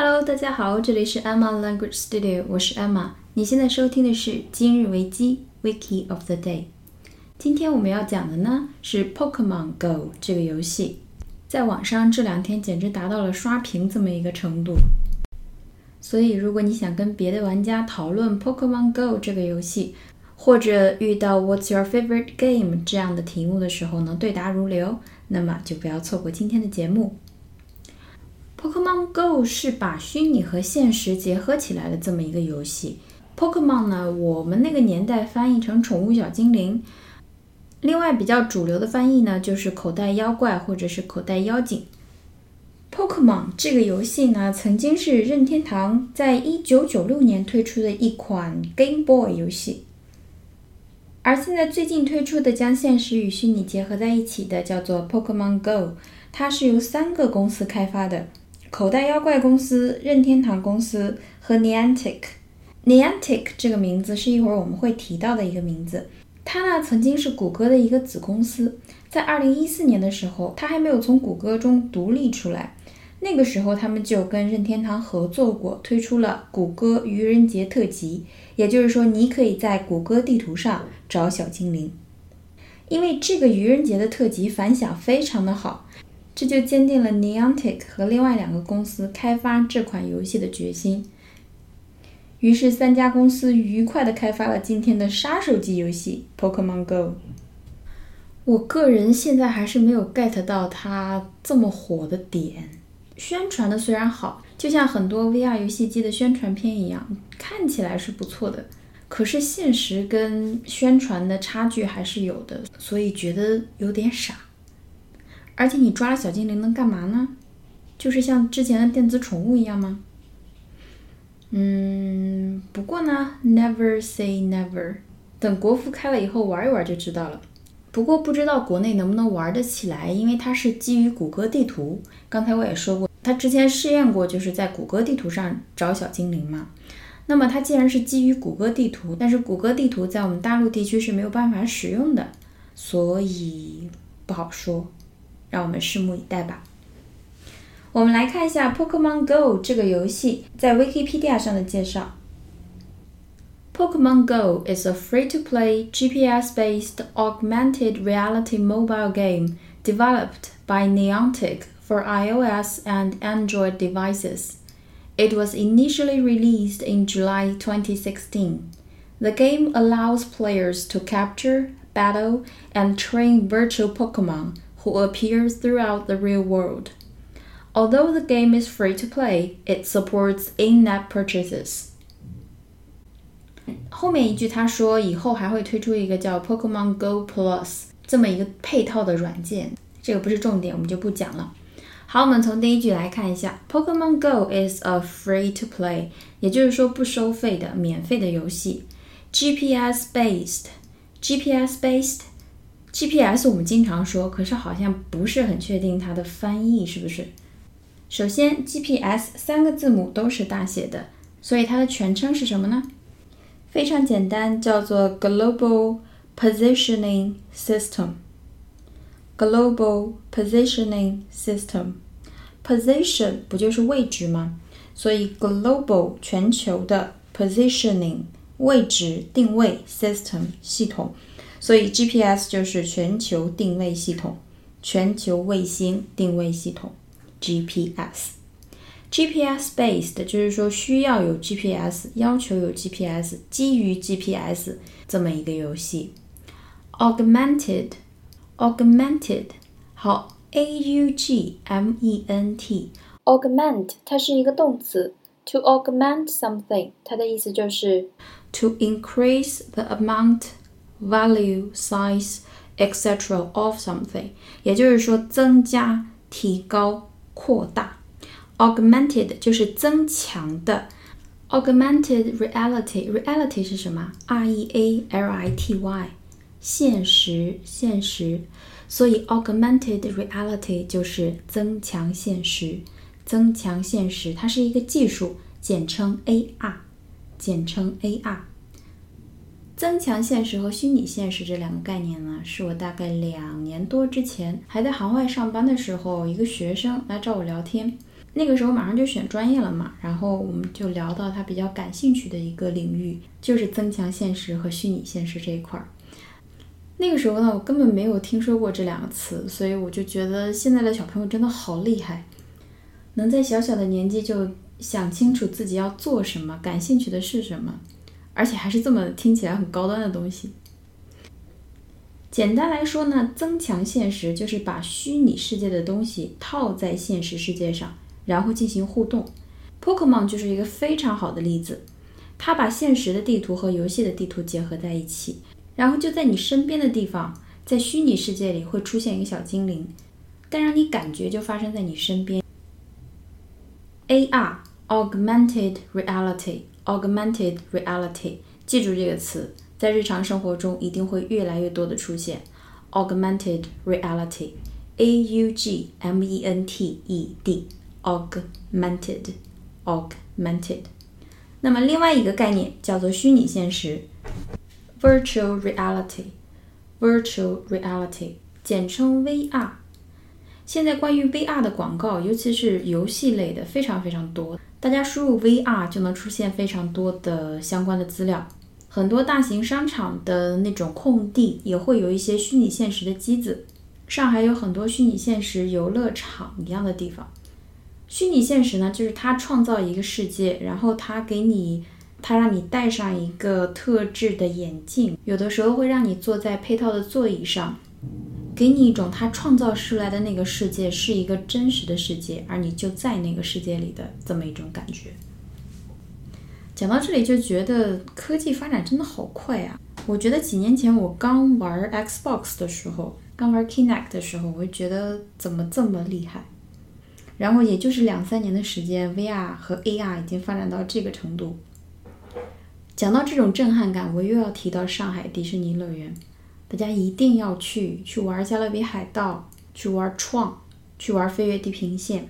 Hello，大家好，这里是 Emma Language Studio，我是 Emma。你现在收听的是今日维基 Wiki of the Day。今天我们要讲的呢是 Pokemon Go 这个游戏，在网上这两天简直达到了刷屏这么一个程度。所以，如果你想跟别的玩家讨论 Pokemon Go 这个游戏，或者遇到 What's your favorite game 这样的题目的时候呢，对答如流，那么就不要错过今天的节目。Pokemon Go 是把虚拟和现实结合起来的这么一个游戏。Pokemon 呢，我们那个年代翻译成宠物小精灵。另外比较主流的翻译呢，就是口袋妖怪或者是口袋妖精。Pokemon 这个游戏呢，曾经是任天堂在一九九六年推出的一款 Game Boy 游戏，而现在最近推出的将现实与虚拟结合在一起的叫做 Pokemon Go，它是由三个公司开发的：口袋妖怪公司、任天堂公司和 Niantic。Niantic 这个名字是一会儿我们会提到的一个名字。它呢曾经是谷歌的一个子公司，在二零一四年的时候，它还没有从谷歌中独立出来。那个时候，他们就跟任天堂合作过，推出了谷歌愚人节特辑。也就是说，你可以在谷歌地图上找小精灵。因为这个愚人节的特辑反响非常的好，这就坚定了 Niantic 和另外两个公司开发这款游戏的决心。于是，三家公司愉快地开发了今天的杀手级游戏《Pokemon Go》。我个人现在还是没有 get 到它这么火的点。宣传的虽然好，就像很多 VR 游戏机的宣传片一样，看起来是不错的，可是现实跟宣传的差距还是有的，所以觉得有点傻。而且你抓了小精灵能干嘛呢？就是像之前的电子宠物一样吗？嗯，不过呢，Never say never，等国服开了以后玩一玩就知道了。不过不知道国内能不能玩得起来，因为它是基于谷歌地图。刚才我也说过，它之前试验过，就是在谷歌地图上找小精灵嘛。那么它既然是基于谷歌地图，但是谷歌地图在我们大陆地区是没有办法使用的，所以不好说，让我们拭目以待吧。我们来看一下《Pokemon Go》这个游戏在 Wikipedia 上的介绍。Pokemon Go is a free-to-play GPS-based augmented reality mobile game developed by Niantic for iOS and Android devices. It was initially released in July 2016. The game allows players to capture, battle, and train virtual Pokemon who appear throughout the real world. Although the game is free to play, it supports in-app purchases. 后面一句他说，以后还会推出一个叫 Pokemon Go Plus 这么一个配套的软件，这个不是重点，我们就不讲了。好，我们从第一句来看一下，Pokemon Go is a free to play，也就是说不收费的、免费的游戏。GPS based，GPS GPS 我们经常说，可是好像不是很确定它的翻译是不是。首先，GPS 三个字母都是大写的，所以它的全称是什么呢？非常简单，叫做 Global Positioning System。Global Positioning System。Position 不就是位置吗？所以 Global 全球的 Positioning 位置定位 System 系统，所以 GPS 就是全球定位系统，全球卫星定位系统。GPS，GPS based 就是说需要有 GPS，要求有 GPS，基于 GPS 这么一个游戏。Augmented，Augmented，好，A U G M E N T，Augment 它是一个动词，to augment something，它的意思就是 to increase the amount、value、size etc. of something，也就是说增加、提高。扩大，augmented 就是增强的，augmented reality，reality 是什么？R E A L I T Y，现实，现实。所以 augmented reality 就是增强现实，增强现实，它是一个技术，简称 AR，简称 AR。 增强现实和虚拟现实这两个概念呢，是我大概两年多之前还在行外上班的时候，一个学生来找我聊天。那个时候马上就选专业了嘛，然后我们就聊到他比较感兴趣的一个领域，就是增强现实和虚拟现实这一块儿。那个时候呢，我根本没有听说过这两个词，所以我就觉得现在的小朋友真的好厉害，能在小小的年纪就想清楚自己要做什么，感兴趣的是什么，而且还是这么听起来很高端的东西。简单来说呢，增强现实就是把虚拟世界的东西套在现实世界上。然后进行互动，Pokemon 就是一个非常好的例子。它把现实的地图和游戏的地图结合在一起，然后就在你身边的地方，在虚拟世界里会出现一个小精灵，但让你感觉就发生在你身边。AR（Augmented Reality Reality），Augmented Reality，记住这个词，在日常生活中一定会越来越多的出现。Augmented Reality，A-U-G-M-E-N-T-E-D。Augmented, augmented。那么另外一个概念叫做虚拟现实，virtual reality, virtual reality，简称 VR。现在关于 VR 的广告，尤其是游戏类的，非常非常多。 大家输入 VR 就能出现非常多的相关的资料。很多大型商场的那种空地也会有一些虚拟现实的机子。上海有很多虚拟现实游乐场一样的地方。虚拟现实呢，就是它创造一个世界，然后它给你，它让你戴上一个特制的眼镜，有的时候会让你坐在配套的座椅上，给你一种他创造出来的那个世界是一个真实的世界，而你就在那个世界里的这么一种感觉。讲到这里就觉得科技发展真的好快啊！我觉得几年前我刚玩 Xbox 的时候，刚玩 Kinect 的时候，我就觉得怎么这么厉害。然后也就是两三年的时间，VR 和 AR 已经发展到这个程度。讲到这种震撼感，我又要提到上海迪士尼乐园，大家一定要去去玩加勒比海盗，去玩创，去玩飞越地平线。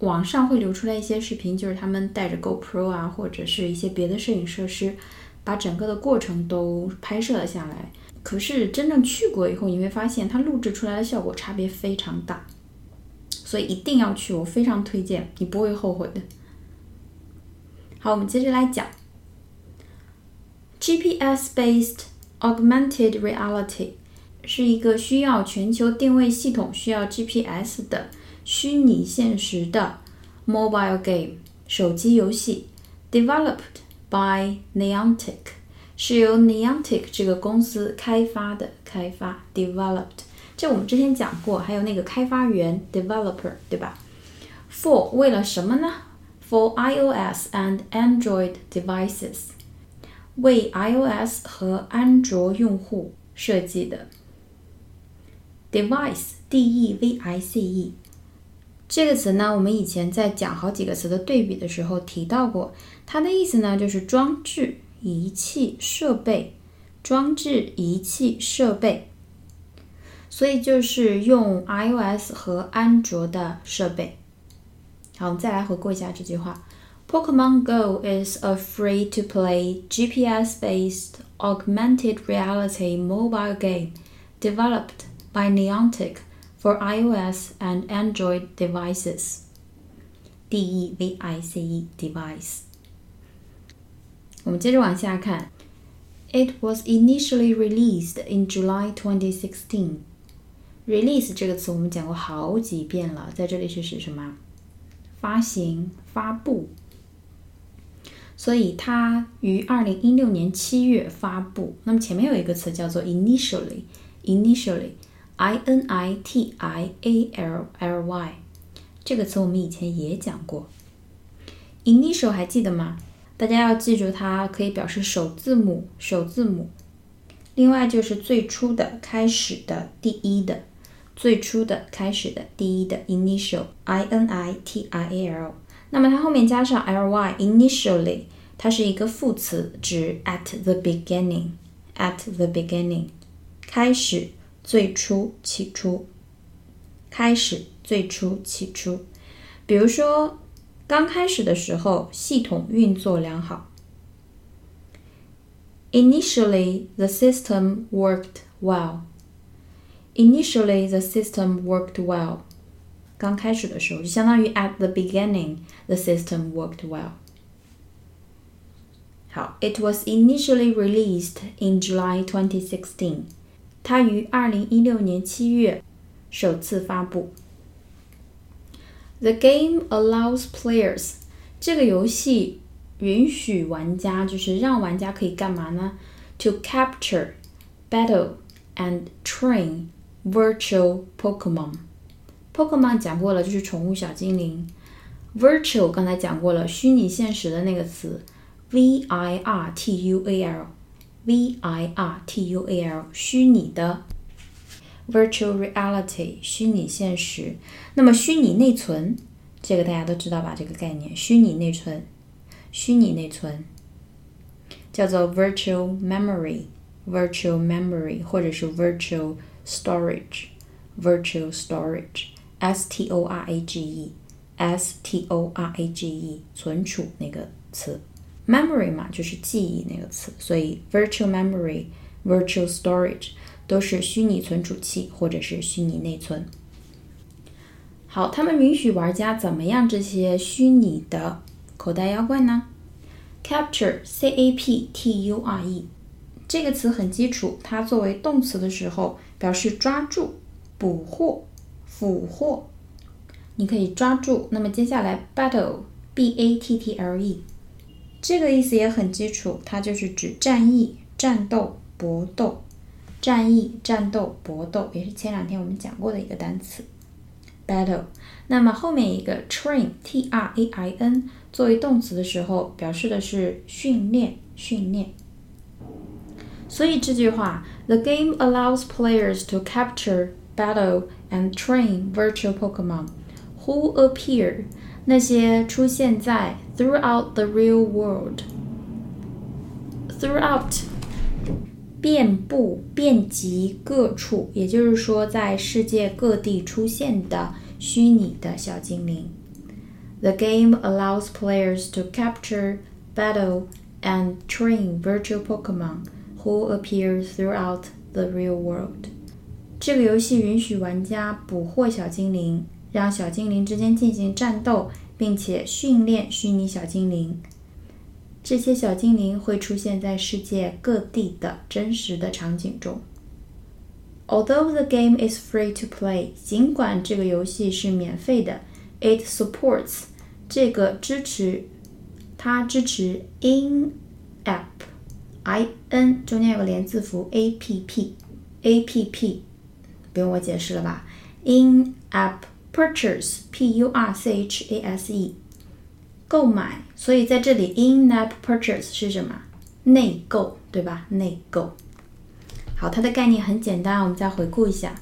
网上会流出来一些视频，就是他们带着 GoPro 啊，或者是一些别的摄影设施，把整个的过程都拍摄了下来。可是真正去过以后，你会发现它录制出来的效果差别非常大。所以一定要去，我非常推荐，你不会后悔的。好，我们接着来讲，GPS-based augmented reality 是一个需要全球定位系统、需要 GPS 的虚拟现实的 mobile game 手机游戏，developed by Niantic，是由 Niantic 这个公司开发的，开发 developed。这我们之前讲过，还有那个开发员 developer，对吧？For 为了什么呢？For iOS and Android devices， 为 iOS 和安卓用户设计的。Device，D E V I C E，这个词呢，我们以前在讲好几个词的对比的时候提到过，它的意思呢就是装置、仪器、设备，装置、仪器、设备。所以就是用 iOS 和安卓的设备。好，我们再来回顾一下这句话 ：Pokemon Go is a free-to-play GPS-based augmented reality mobile game developed by Niantic for iOS and Android devices. D E V I C E device。我们接着往下看。It was initially released in July 2016. Release 这个词我们讲过好几遍了，在这里是指什么？发行、发布。 所以它于二零一六年七月发布。那么前面有一个词叫做 initially，initially，i n i t i a l l y，这个词我们以前也讲过。Initial 还记得吗？大家要记住，它可以表示首字母，首字母。另外就是最初的、开始的、第一的。最初的、开始的、第一的 initial，i n i t i a l，那么它后面加上 l y，initially，它是一个副词，指 at the beginning，at the beginning，开始、最初、起初，开始、最初、起初。比如说，刚开始的时候，系统运作良好。Initially, the system worked well. Initially, the system worked well. 刚开始的时候，就相当于 at the beginning the system worked well。好，It was initially released in July 2016。它于二零一六年七月首次发布。The game allows players。这个游戏允许玩家，就是让玩家可以干嘛呢？To capture, battle, and train virtual Pokemon。 Pokemon 讲过了，就是宠物小精灵。Virtual 刚才讲过了，虚拟现实的那个词，V I R T U A L，V I R T U A L，虚拟的。Virtual reality，虚拟现实。那么虚拟内存，这个大家都知道吧？这个概念，虚拟内存，虚拟内存叫做 virtual memory，virtual memory，或者是 virtual storage，virtual storage Storage, storage，存储那个词，memory 嘛，就是记忆那个词，所以 virtual memory，virtual storage。都是虚拟存储器或者是虚拟内存。好，他们允许玩家怎么样这些虚拟的口袋妖怪呢？Capture，C A P T U R E，这个词很基础，它作为动词的时候表示抓住、捕获、俘获。你可以抓住。那么接下来，Battle，B A T T L E，这个意思也很基础，它就是指战役、战斗、搏斗。战役、战斗、搏斗，也是前两天我们讲过的一个单词，battle。那么后面一个 train，t r a i n，作为动词的时候，表示的是训练、训练。所以这句话，the game allows players to capture, battle, and train virtual Pokemon who appear，那些出现在 throughout the real world，throughout。遍布、遍及各处，也就是说，在世界各地出现的虚拟的小精灵。The game allows players to capture, battle, and train virtual Pokemon who appear throughout the real world. 这个游戏允许玩家捕获小精灵，让小精灵之间进行战斗，并且训练虚拟小精灵。这些小精灵会出现在世界各地的真实的场景中。Although the game is free to play，尽管这个游戏是免费的，it supports 这个支持，它支持 in-app，i n 中间有个连字符 a p p，a p p 不用我解释了吧？in-app purchase，p u r c h a s e。购买，所以在这里，in-app purchase 是什么？内购，对吧？内购。好，它的概念很简单，我们再回顾一下。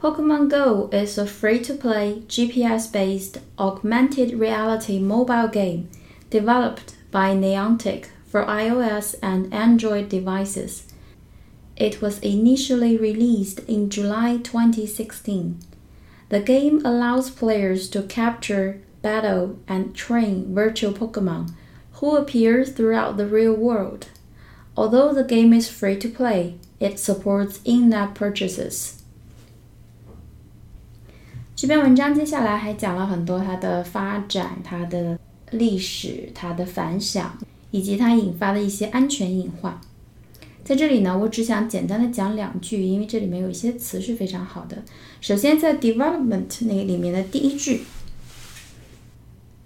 Pokemon Go is a free-to-play GPS-based augmented reality mobile game developed by Niantic for iOS and Android devices. It was initially released in July 2016. The game allows players to capture battle, and train virtual Pokemon who appear throughout the real world. Although the game is free to play, it supports in-app purchases. 这篇文章接下来还讲了很多它的发展、它的历史、它的反响，以及它引发的一些安全隐患。 在这里呢，我只想简单的讲两句，因为这里面有一些词是非常好的。首先，在 development 那里面的第一句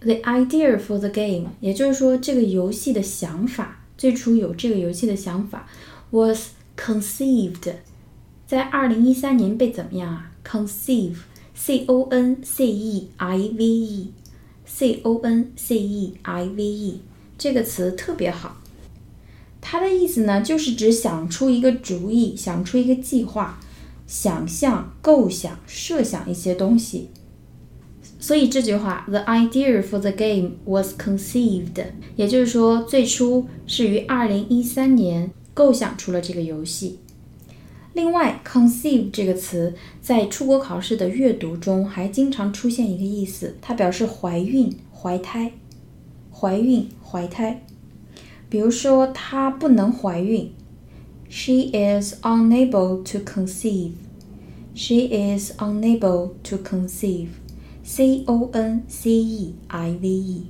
The idea for the game，也就是说，这个游戏的想法，最初有这个游戏的想法，was conceived，在二零一三年被怎么样啊？conceive，c o n c e i v e，c o n c e i v e，这个词特别好。它的意思呢，就是指想出一个主意，想出一个计划，想象、构想、设想一些东西。所以这句话，the idea for the game was conceived，也就是说，最初是于二零一三年构想出了这个游戏。另外，conceive 这个词在出国考试的阅读中还经常出现一个意思，它表示怀孕、怀胎、怀孕、怀胎。比如说，她不能怀孕，she is unable to conceive，she is unable to conceive。c o n c e i v e，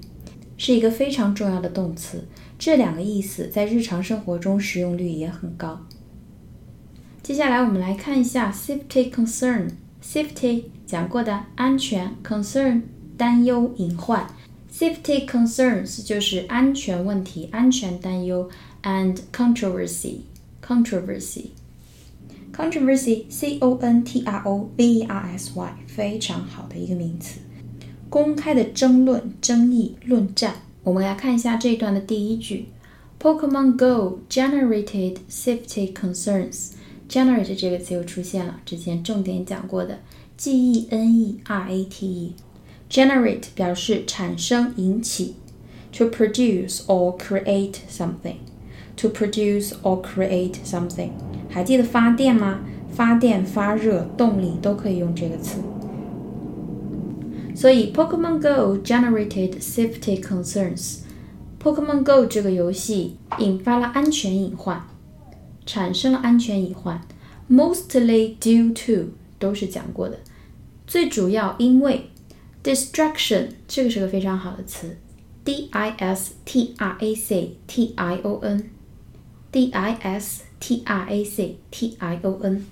是一个非常重要的动词。这两个意思在日常生活中使用率也很高。接下来我们来看一下 safety concern。safety 讲过的安全，concern 担忧、隐患。safety concerns 就是安全问题、安全担忧，and controversy controversy controversy c o n t r o v e r s y 非常好的一个名词，公开的争论、争议、论战。我们来看一下这一段的第一句：Pokemon Go generated safety concerns。generate 这个词又出现了，之前重点讲过的 g e n e r a t e。 generate 表示产生、引起，to produce or create something。to produce or create something，还记得发电吗？发电、发热、动力都可以用这个词。所以，Pokemon Go generated safety concerns。Pokemon Go 这个游戏引发了安全隐患，产生了安全隐患。Mostly due to 都是讲过的，最主要因为 distraction 这个是个非常好的词，d i s t r a c t i o n，d i s t r a c t i o n，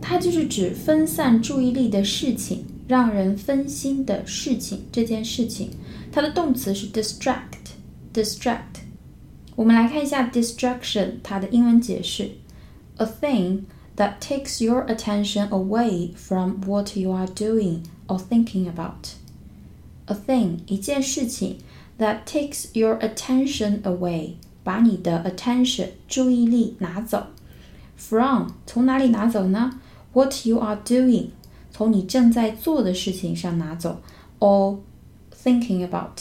它就是指分散注意力的事情。让人分心的事情，这件事情，它的动词是 distract，distract。我们来看一下 distraction 它的英文解释：a thing that takes your attention away from what you are doing or thinking about。a thing 一件事情 that takes your attention away，把你的 attention 注意力拿走，from 从哪里拿走呢？what you are doing 从你正在做的事情上拿走，or thinking about，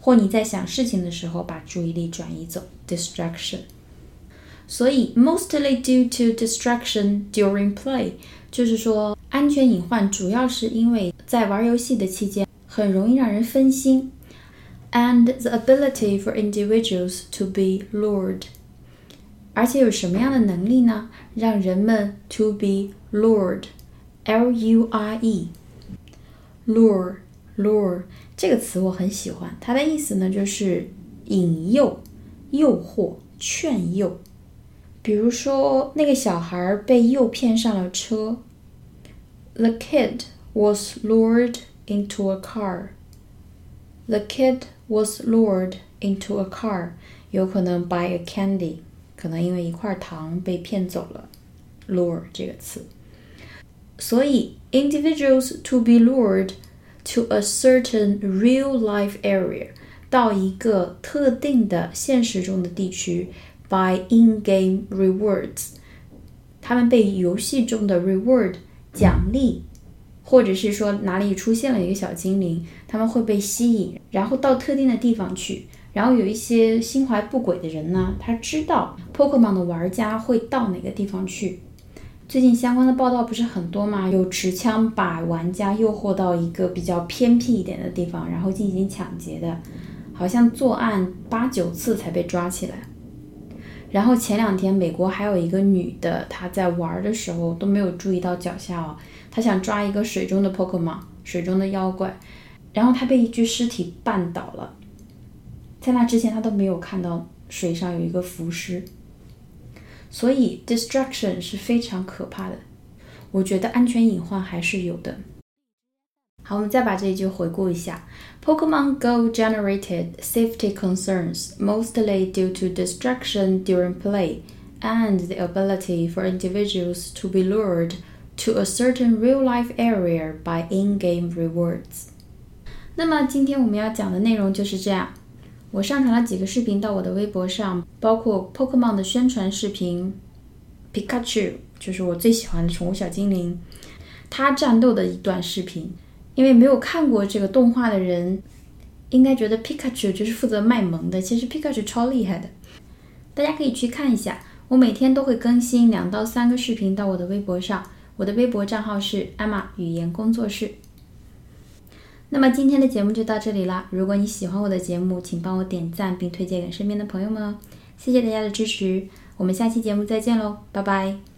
或你在想事情的时候把注意力转移走，distraction。所以，mostly due to distraction during play，就是说 安全隐患主要是因为在玩游戏的期间很容易让人分心，and the ability for individuals to be lured，而且有什么样的能力呢？让人们 to be lured。L U R E，lure，lure 这个词我很喜欢，它的意思呢就是引诱、诱惑、劝诱。比如说，那个小孩被诱骗上了车。 The kid was lured into a car. The kid was lured into a car. 有可能 by a candy，可能因为一块糖被骗走了。lure 这个词。所以，individuals to be lured to a certain real life area，到一个特定的现实中的地区，by in-game rewards，他们被游戏中的 reward 奖励，或者是说哪里出现了一个小精灵，他们会被吸引，然后到特定的地方去。然后有一些心怀不轨的人呢，他知道 Pokemon 的玩家会到哪个地方去。最近相关的报道不是很多吗？有持枪把玩家诱惑到一个比较偏僻一点的地方，然后进行抢劫的，好像作案八九次才被抓起来。然后前两天美国还有一个女的，她在玩的时候都没有注意到脚下哦，她想抓一个水中的 Pokemon，水中的妖怪，然后她被一具尸体绊倒了。在那之前，她都没有看到水上有一个浮尸。所以，destruction 是非常可怕的。我觉得安全隐患还是有的。好，我们再把这一句回顾一下：Pokemon Go generated safety concerns mostly due to distraction during play and the ability for individuals to be lured to a certain real-life area by in-game rewards。那么今天我们要讲的内容就是这样。我上传了几个视频到我的微博上，包括 Pokemon 的宣传视频，Pikachu 就是我最喜欢的宠物小精灵，它战斗的一段视频。 因为没有看过这个动画的人，应该觉得 Pikachu 就是负责卖萌的，其实 Pikachu 超厉害的，大家可以去看一下。我每天都会更新两到三个视频到我的微博上，我的微博账号是 Emma 语言工作室。那么今天的节目就到这里啦！如果你喜欢我的节目，请帮我点赞并推荐给身边的朋友们哦。谢谢大家的支持，我们下期节目再见喽，拜拜。